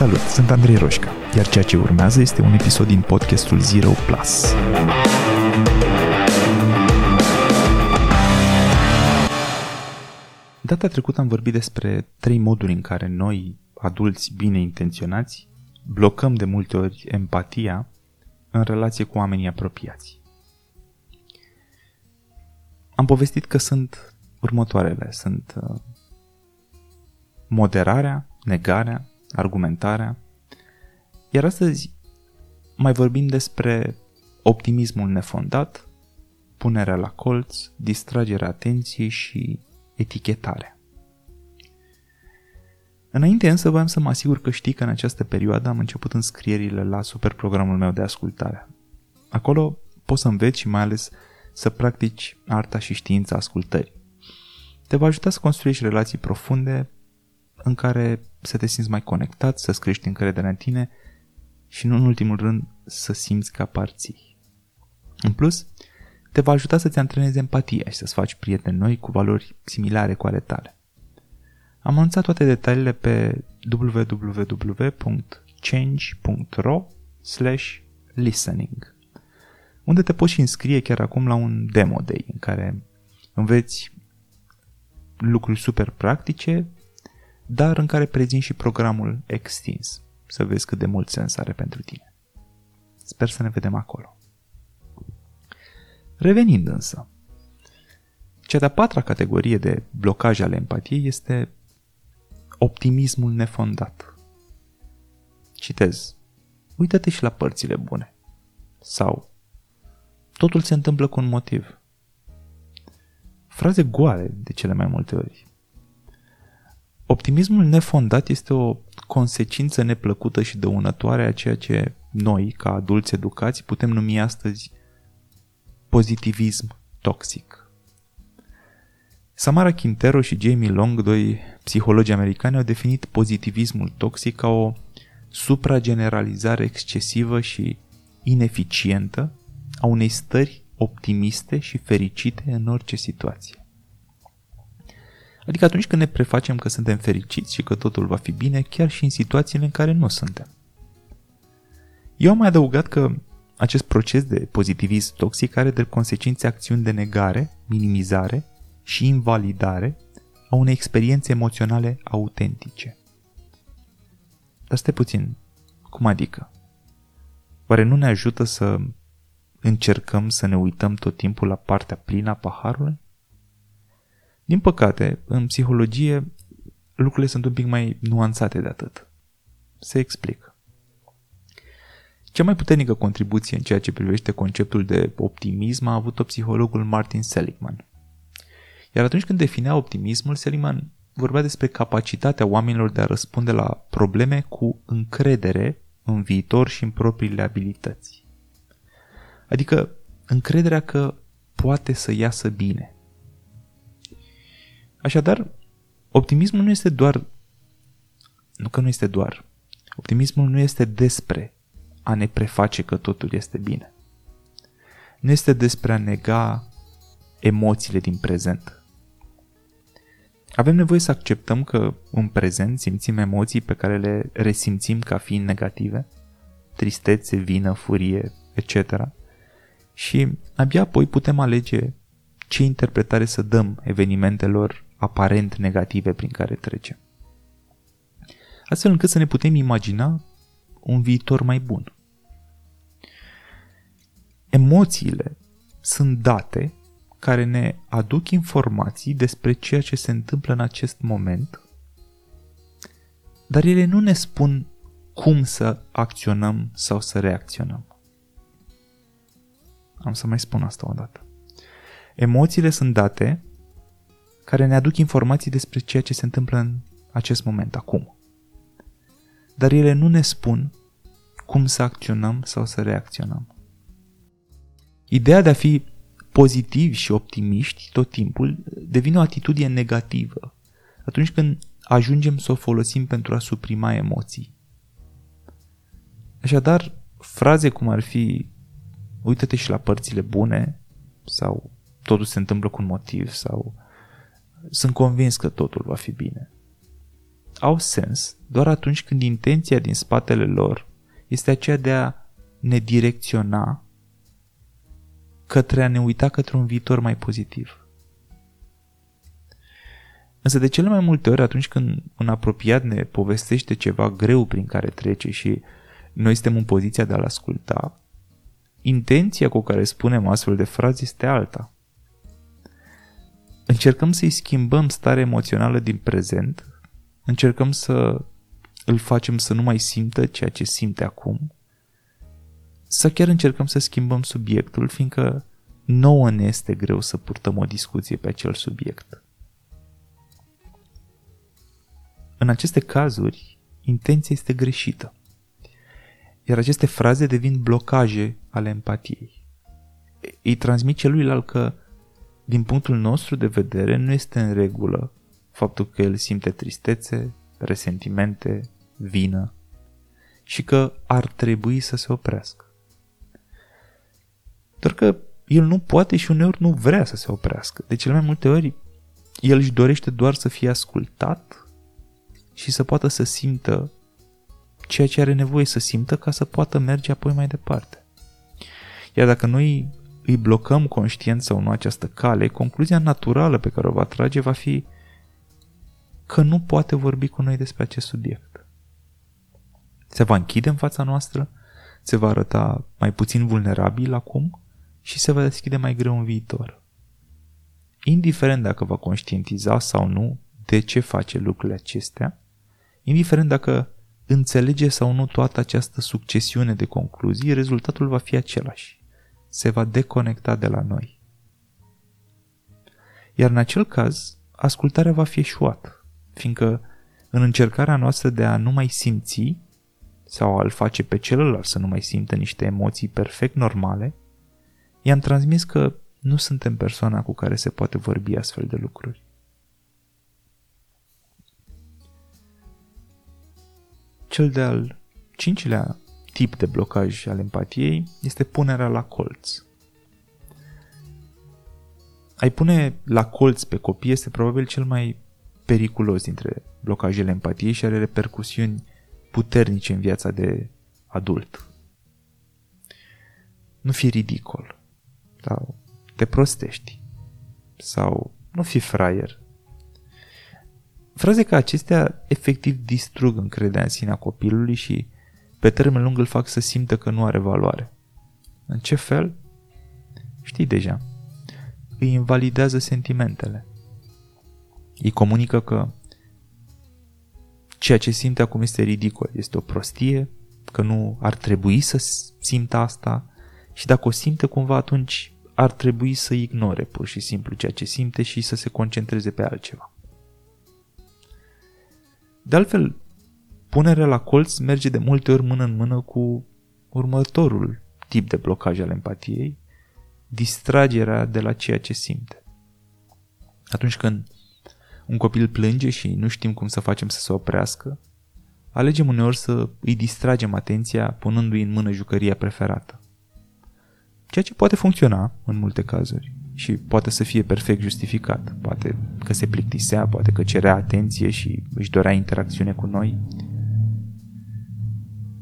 Salut, sunt Andrei Roșca, iar ceea ce urmează este un episod din podcastul Zero Plus. Data trecută am vorbit despre trei moduri în care noi, adulți bine intenționați, blocăm de multe ori empatia în relație cu oamenii apropiați. Am povestit că sunt următoarele. Sunt uh, moderarea, negarea, argumentarea. Iar astăzi mai vorbim despre optimismul nefondat, punerea la colț, distragerea atenției și etichetarea. Înainte însă voiam să mă asigur că știi că în această perioadă am început înscrierile la superprogramul meu de ascultare. Acolo poți să înveți și mai ales să practici arta și știința ascultării. Te va ajuta să construiești relații profunde în care să te simți mai conectat, să-ți crești încrederea în tine și, nu în ultimul rând, să simți că aparții. În plus, te va ajuta să-ți antrenezi empatia și să-ți faci prieteni noi cu valori similare cu ale tale. Am anunțat toate detaliile pe www.change.ro listening unde te poți înscrie chiar acum la un demo day în care înveți lucruri super practice, dar în care prezint și programul extins, să vezi cât de mult sens are pentru tine. Sper să ne vedem acolo. Revenind însă, cea de-a patra categorie de blocaj ale empatiei este optimismul nefondat. Citez. Uită-te și la părțile bune. Sau totul se întâmplă cu un motiv. Fraze goale de cele mai multe ori. Optimismul nefondat este o consecință neplăcută și dăunătoare a ceea ce noi, ca adulți educați, putem numi astăzi pozitivism toxic. Samara Quintero și Jamie Long, doi psihologi americani, au definit pozitivismul toxic ca o suprageneralizare excesivă și ineficientă a unei stări optimiste și fericite în orice situație. Adică atunci când ne prefacem că suntem fericiți și că totul va fi bine, chiar și în situațiile în care nu suntem. Eu am mai adăugat că acest proces de pozitivism toxic are de consecințe acțiuni de negare, minimizare și invalidare a unei experiențe emoționale autentice. Dar stai puțin, cum adică? Oare nu ne ajută să încercăm să ne uităm tot timpul la partea plină a paharului? Din păcate, în psihologie, lucrurile sunt un pic mai nuanțate de atât. Se explic. Cea mai puternică contribuție în ceea ce privește conceptul de optimism a avut-o psihologul Martin Seligman. Iar atunci când definea optimismul, Seligman vorbea despre capacitatea oamenilor de a răspunde la probleme cu încredere în viitor și în propriile abilități. Adică încrederea că poate să iasă bine. Așadar, optimismul nu este doar nu că nu este doar. Optimismul nu este despre a ne preface că totul este bine. Nu este despre a nega emoțiile din prezent. Avem nevoie să acceptăm că în prezent simțim emoții pe care le resimțim ca fiind negative, tristețe, vină, furie, etc. Și abia apoi putem alege ce interpretare să dăm evenimentelor aparent negative prin care trecem. Astfel încât să ne putem imagina un viitor mai bun. Emoțiile sunt date care ne aduc informații despre ceea ce se întâmplă în acest moment, dar ele nu ne spun cum să acționăm sau să reacționăm. Am să mai spun asta o dată. Emoțiile sunt date care ne aduc informații despre ceea ce se întâmplă în acest moment, acum. Dar ele nu ne spun cum să acționăm sau să reacționăm. Ideea de a fi pozitivi și optimiști tot timpul devine o atitudine negativă atunci când ajungem să o folosim pentru a suprima emoții. Așadar, fraze cum ar fi uită-te și la părțile bune sau totul se întâmplă cu un motiv sau sunt convins că totul va fi bine. au sens doar atunci când intenția din spatele lor este aceea de a ne direcționa către a ne uita către un viitor mai pozitiv. Însă de cele mai multe ori atunci când un apropiat ne povestește ceva greu prin care trece și noi suntem în poziția de a-l asculta, intenția cu care spunem astfel de fraze este alta. Încercăm să-i schimbăm starea emoțională din prezent, încercăm să îl facem să nu mai simtă ceea ce simte acum, sau chiar încercăm să schimbăm subiectul, fiindcă nouă ne este greu să purtăm o discuție pe acel subiect. În aceste cazuri, intenția este greșită, iar aceste fraze devin blocaje ale empatiei. Îi transmit celuilalt că, din punctul nostru de vedere, nu este în regulă faptul că el simte tristețe, resentimente, vină și că ar trebui să se oprească. Doar că el nu poate și uneori nu vrea să se oprească. De cele mai multe ori, el își dorește doar să fie ascultat și să poată să simtă ceea ce are nevoie să simtă ca să poată merge apoi mai departe. Iar dacă noi îi blocăm conștient sau nu această cale, concluzia naturală pe care o va trage va fi că nu poate vorbi cu noi despre acest subiect. Se va închide în fața noastră, se va arăta mai puțin vulnerabil acum și se va deschide mai greu în viitor. Indiferent dacă va conștientiza sau nu de ce face lucrurile acestea, indiferent dacă înțelege sau nu toată această succesiune de concluzii, rezultatul va fi același. Se va deconecta de la noi. Iar în acel caz, ascultarea va fi eșuată, fiindcă în încercarea noastră de a nu mai simți sau a-l face pe celălalt să nu mai simtă niște emoții perfect normale, i-am transmis că nu suntem persoana cu care se poate vorbi astfel de lucruri. Cel de-al cincilea tip de blocaj al empatiei este punerea la colț. Ai pune la colț pe copii este probabil cel mai periculos dintre blocajele empatiei și are repercusiuni puternice în viața de adult. Nu fi ridicol sau te prostești sau nu fi fraier. Fraze ca acestea efectiv distrug încrederea în sine a copilului și pe termen lung îl fac să simtă că nu are valoare. În ce fel? Știi deja. Îi invalidează sentimentele. Îi comunică că ceea ce simte acum este ridicol, este o prostie, că nu ar trebui să simtă asta și dacă o simte cumva atunci ar trebui să ignore pur și simplu ceea ce simte și să se concentreze pe altceva. De altfel, punerea la colț merge de multe ori mână în mână cu următorul tip de blocaj al empatiei, distragerea de la ceea ce simte. Atunci când un copil plânge și nu știm cum să facem să se oprească, alegem uneori să îi distragem atenția punându-i în mână jucăria preferată. Ceea ce poate funcționa în multe cazuri și poate să fie perfect justificat. Poate că se plictisea, poate că cerea atenție și își dorea interacțiune cu noi.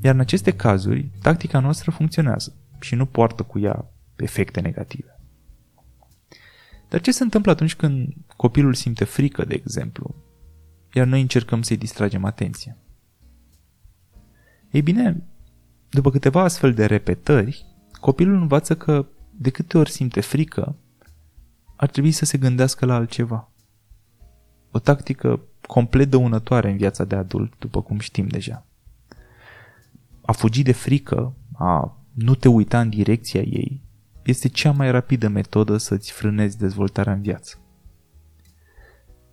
Iar în aceste cazuri, tactica noastră funcționează și nu poartă cu ea efecte negative. Dar ce se întâmplă atunci când copilul simte frică, de exemplu, iar noi încercăm să-i distragem atenția? Ei bine, după câteva astfel de repetări, copilul învață că de câte ori simte frică, ar trebui să se gândească la altceva. O tactică complet dăunătoare în viața de adult, după cum știm deja. A fugi de frică, a nu te uita în direcția ei, este cea mai rapidă metodă să-ți frânezi dezvoltarea în viață.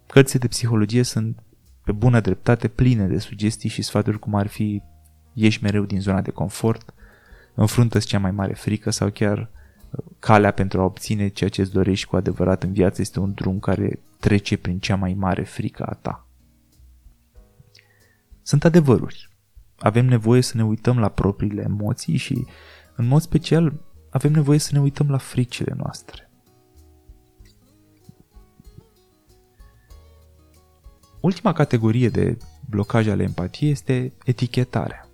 Cărțile de psihologie sunt pe bună dreptate pline de sugestii și sfaturi cum ar fi ieși mereu din zona de confort, înfruntă cea mai mare frică sau chiar calea pentru a obține ceea ce îți dorești cu adevărat în viață este un drum care trece prin cea mai mare frică a ta. Sunt adevăruri. Avem nevoie să ne uităm la propriile emoții și, în mod special, avem nevoie să ne uităm la fricile noastre. Ultima categorie de blocaj ale empatiei este etichetarea.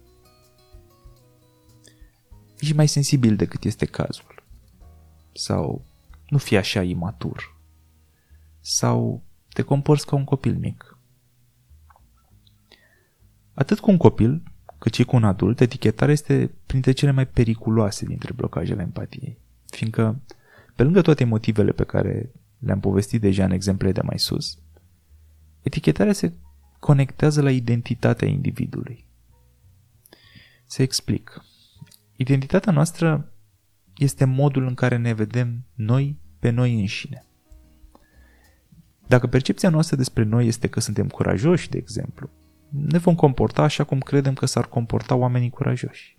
Ești mai sensibil decât este cazul. Sau nu fi așa imatur. Sau te comporți ca un copil mic. Atât cu un copil, cât și cu un adult, etichetarea este printre cele mai periculoase dintre blocajele empatiei. Fiindcă, pe lângă toate motivele pe care le-am povestit deja în exemplele de mai sus, etichetarea se conectează la identitatea individului. Se explic. Identitatea noastră este modul în care ne vedem noi pe noi înșine. Dacă percepția noastră despre noi este că suntem curajoși, de exemplu, ne vom comporta așa cum credem că s-ar comporta oamenii curajoși.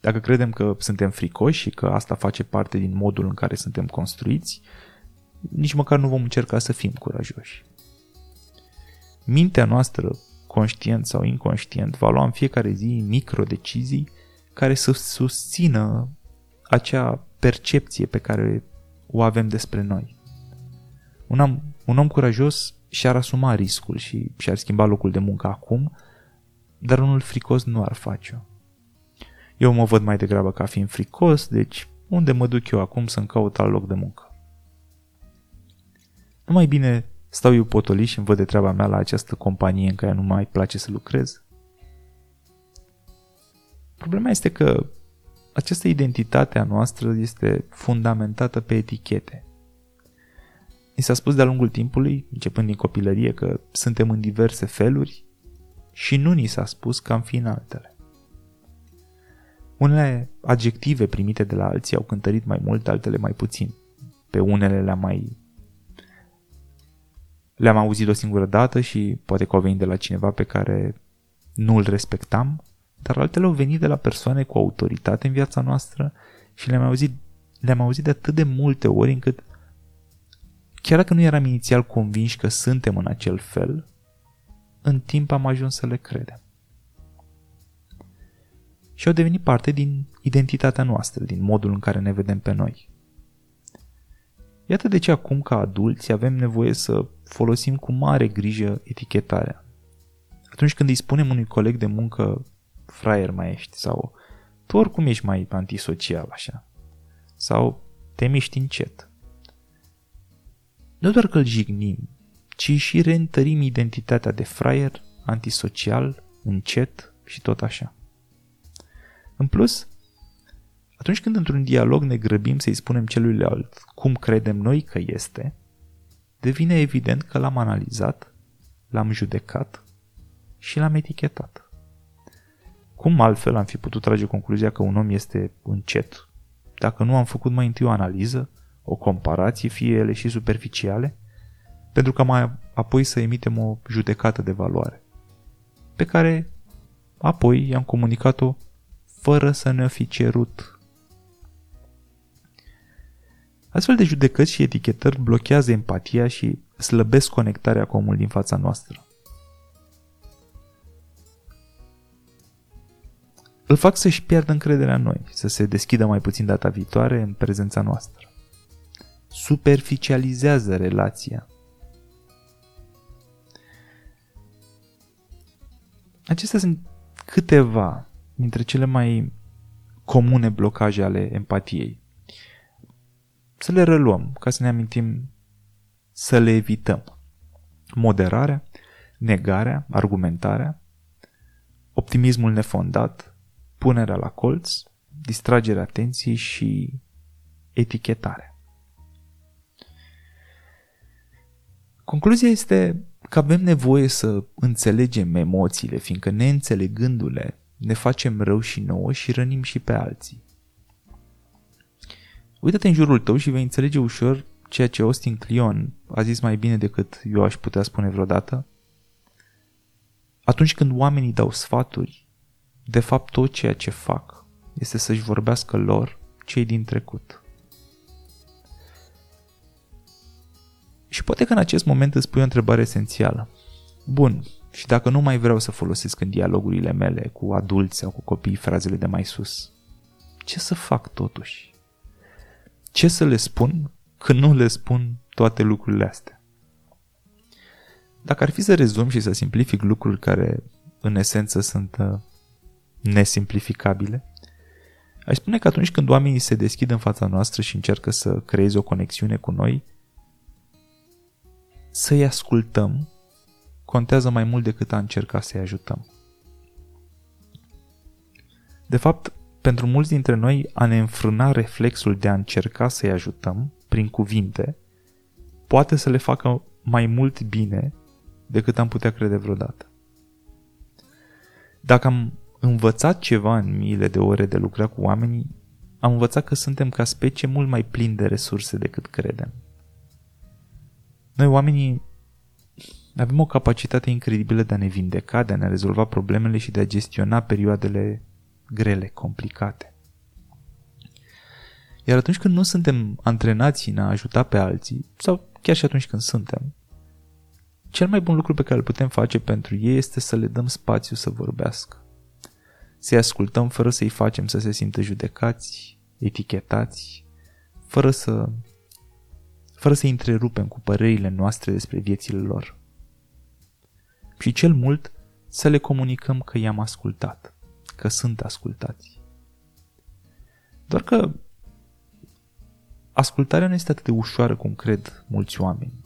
Dacă credem că suntem fricoși și că asta face parte din modul în care suntem construiți, nici măcar nu vom încerca să fim curajoși. Mintea noastră, conștient sau inconștient, va lua în fiecare zi micro-decizii care să susțină acea percepție pe care o avem despre noi. Un om, un om curajos și-ar asuma riscul și și-ar schimba locul de muncă acum, dar unul fricos nu ar face-o. Eu mă văd mai degrabă ca fiind fricos, deci unde mă duc eu acum să-mi caut alt loc de muncă? Nu mai bine stau eu potolit și îmi văd de treaba mea la această companie în care nu mai place să lucrez? Problema este că această identitate a noastră este fundamentată pe etichete. Ni s-a spus de-a lungul timpului, începând din copilărie, că suntem în diverse feluri și nu ni s-a spus că am fi în altele. Unele adjective primite de la alții au cântărit mai mult, altele mai puțin. Pe unele le-am mai le-am auzit o singură dată și poate că au venit de la cineva pe care nu îl respectam, dar altele au venit de la persoane cu autoritate în viața noastră și le-am auzit, le-am auzit de atât de multe ori încât chiar dacă nu eram inițial convinși că suntem în acel fel, în timp am ajuns să le credem. Și au devenit parte din identitatea noastră, din modul în care ne vedem pe noi. Iată de ce acum, ca adulți, avem nevoie să folosim cu mare grijă etichetarea. Atunci când îi spunem unui coleg de muncă fraier mai ești sau tu oricum ești mai antisocial așa sau te miști încet. Nu doar că îl jignim, ci și reîntărim identitatea de fraier, antisocial, încet și tot așa. În plus, atunci când într-un dialog ne grăbim să-i spunem celuilalt cum credem noi că este, devine evident că l-am analizat, l-am judecat și l-am etichetat. Cum altfel am fi putut trage concluzia că un om este încet, dacă nu am făcut mai întâi o analiză, o comparație, fie ele și superficiale, pentru că mai apoi să emitem o judecată de valoare, pe care apoi i-am comunicat-o fără să ne fi cerut. Astfel de judecăți și etichetări blochează empatia și slăbesc conectarea cu omul din fața noastră. Îl fac să-și piardă încrederea în noi, să se deschidă mai puțin data viitoare în prezența noastră. Superficializează relația. Acestea sunt câteva dintre cele mai comune blocaje ale empatiei. Să le reluăm, ca să ne amintim să le evităm. Moderarea, negarea, argumentarea, optimismul nefondat, punerea la colț, distragerea atenției și etichetarea. Concluzia este că avem nevoie să înțelegem emoțiile, fiindcă neînțelegându-le, ne facem rău și nouă și rănim și pe alții. Uită-te în jurul tău și vei înțelege ușor ceea ce Austin Kleon a zis mai bine decât eu aș putea spune vreodată. Atunci când oamenii dau sfaturi, de fapt tot ceea ce fac este să-și vorbească lor cei din trecut. Și poate că în acest moment îți pui o întrebare esențială. Bun, și dacă nu mai vreau să folosesc în dialogurile mele cu adulți sau cu copii frazele de mai sus, ce să fac totuși? Ce să le spun când nu le spun toate lucrurile astea? Dacă ar fi să rezum și să simplific lucruri care în esență sunt uh, nesimplificabile, aș spune că atunci când oamenii se deschid în fața noastră și încearcă să creeze o conexiune cu noi, să-i ascultăm contează mai mult decât a încerca să-i ajutăm. De fapt, pentru mulți dintre noi, a ne înfrâna reflexul de a încerca să-i ajutăm prin cuvinte poate să le facă mai mult bine decât am putea crede vreodată. Dacă am învățat ceva în miile de ore de lucra cu oamenii, am învățat că suntem ca specie mult mai plini de resurse decât credem. Noi oamenii avem o capacitate incredibilă de a ne vindeca, de a ne rezolva problemele și de a gestiona perioadele grele, complicate. Iar atunci când nu suntem antrenați în a ajuta pe alții, sau chiar și atunci când suntem, cel mai bun lucru pe care îl putem face pentru ei este să le dăm spațiu să vorbească. Să-i ascultăm fără să-i facem să se simtă judecați, etichetați, fără să fără să întrerupem cu părerile noastre despre viețile lor. Și cel mult să le comunicăm că i-am ascultat, că sunt ascultați. Doar că ascultarea nu este atât de ușoară cum cred mulți oameni.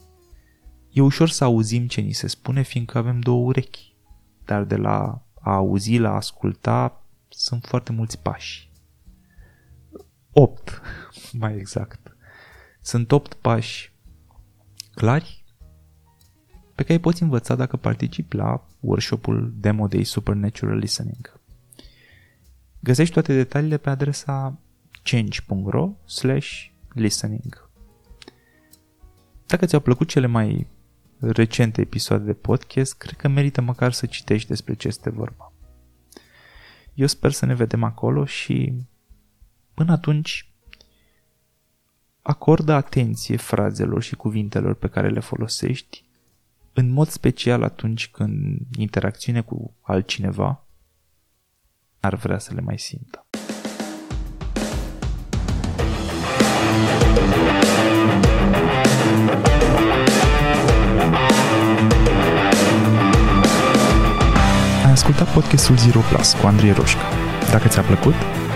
E ușor să auzim ce ni se spune fiindcă avem două urechi, dar de la a auzi la a asculta sunt foarte mulți pași. Opt, mai exact. Sunt opt pași clari pe care îi poți învăța dacă participi la workshopul Demo Day Supernatural Listening. Găsești toate detaliile pe adresa change.ro slash listening. Dacă ți-au plăcut cele mai recente episoade de podcast, cred că merită măcar să citești despre ce este vorba. Eu sper să ne vedem acolo și până atunci acordă atenție frazelor și cuvintelor pe care le folosești, în mod special atunci când interacțiune cu altcineva ar vrea să le mai simtă. Ai ascultat podcastul Zero Plus cu Andrei Roșca. Dacă ți-a plăcut,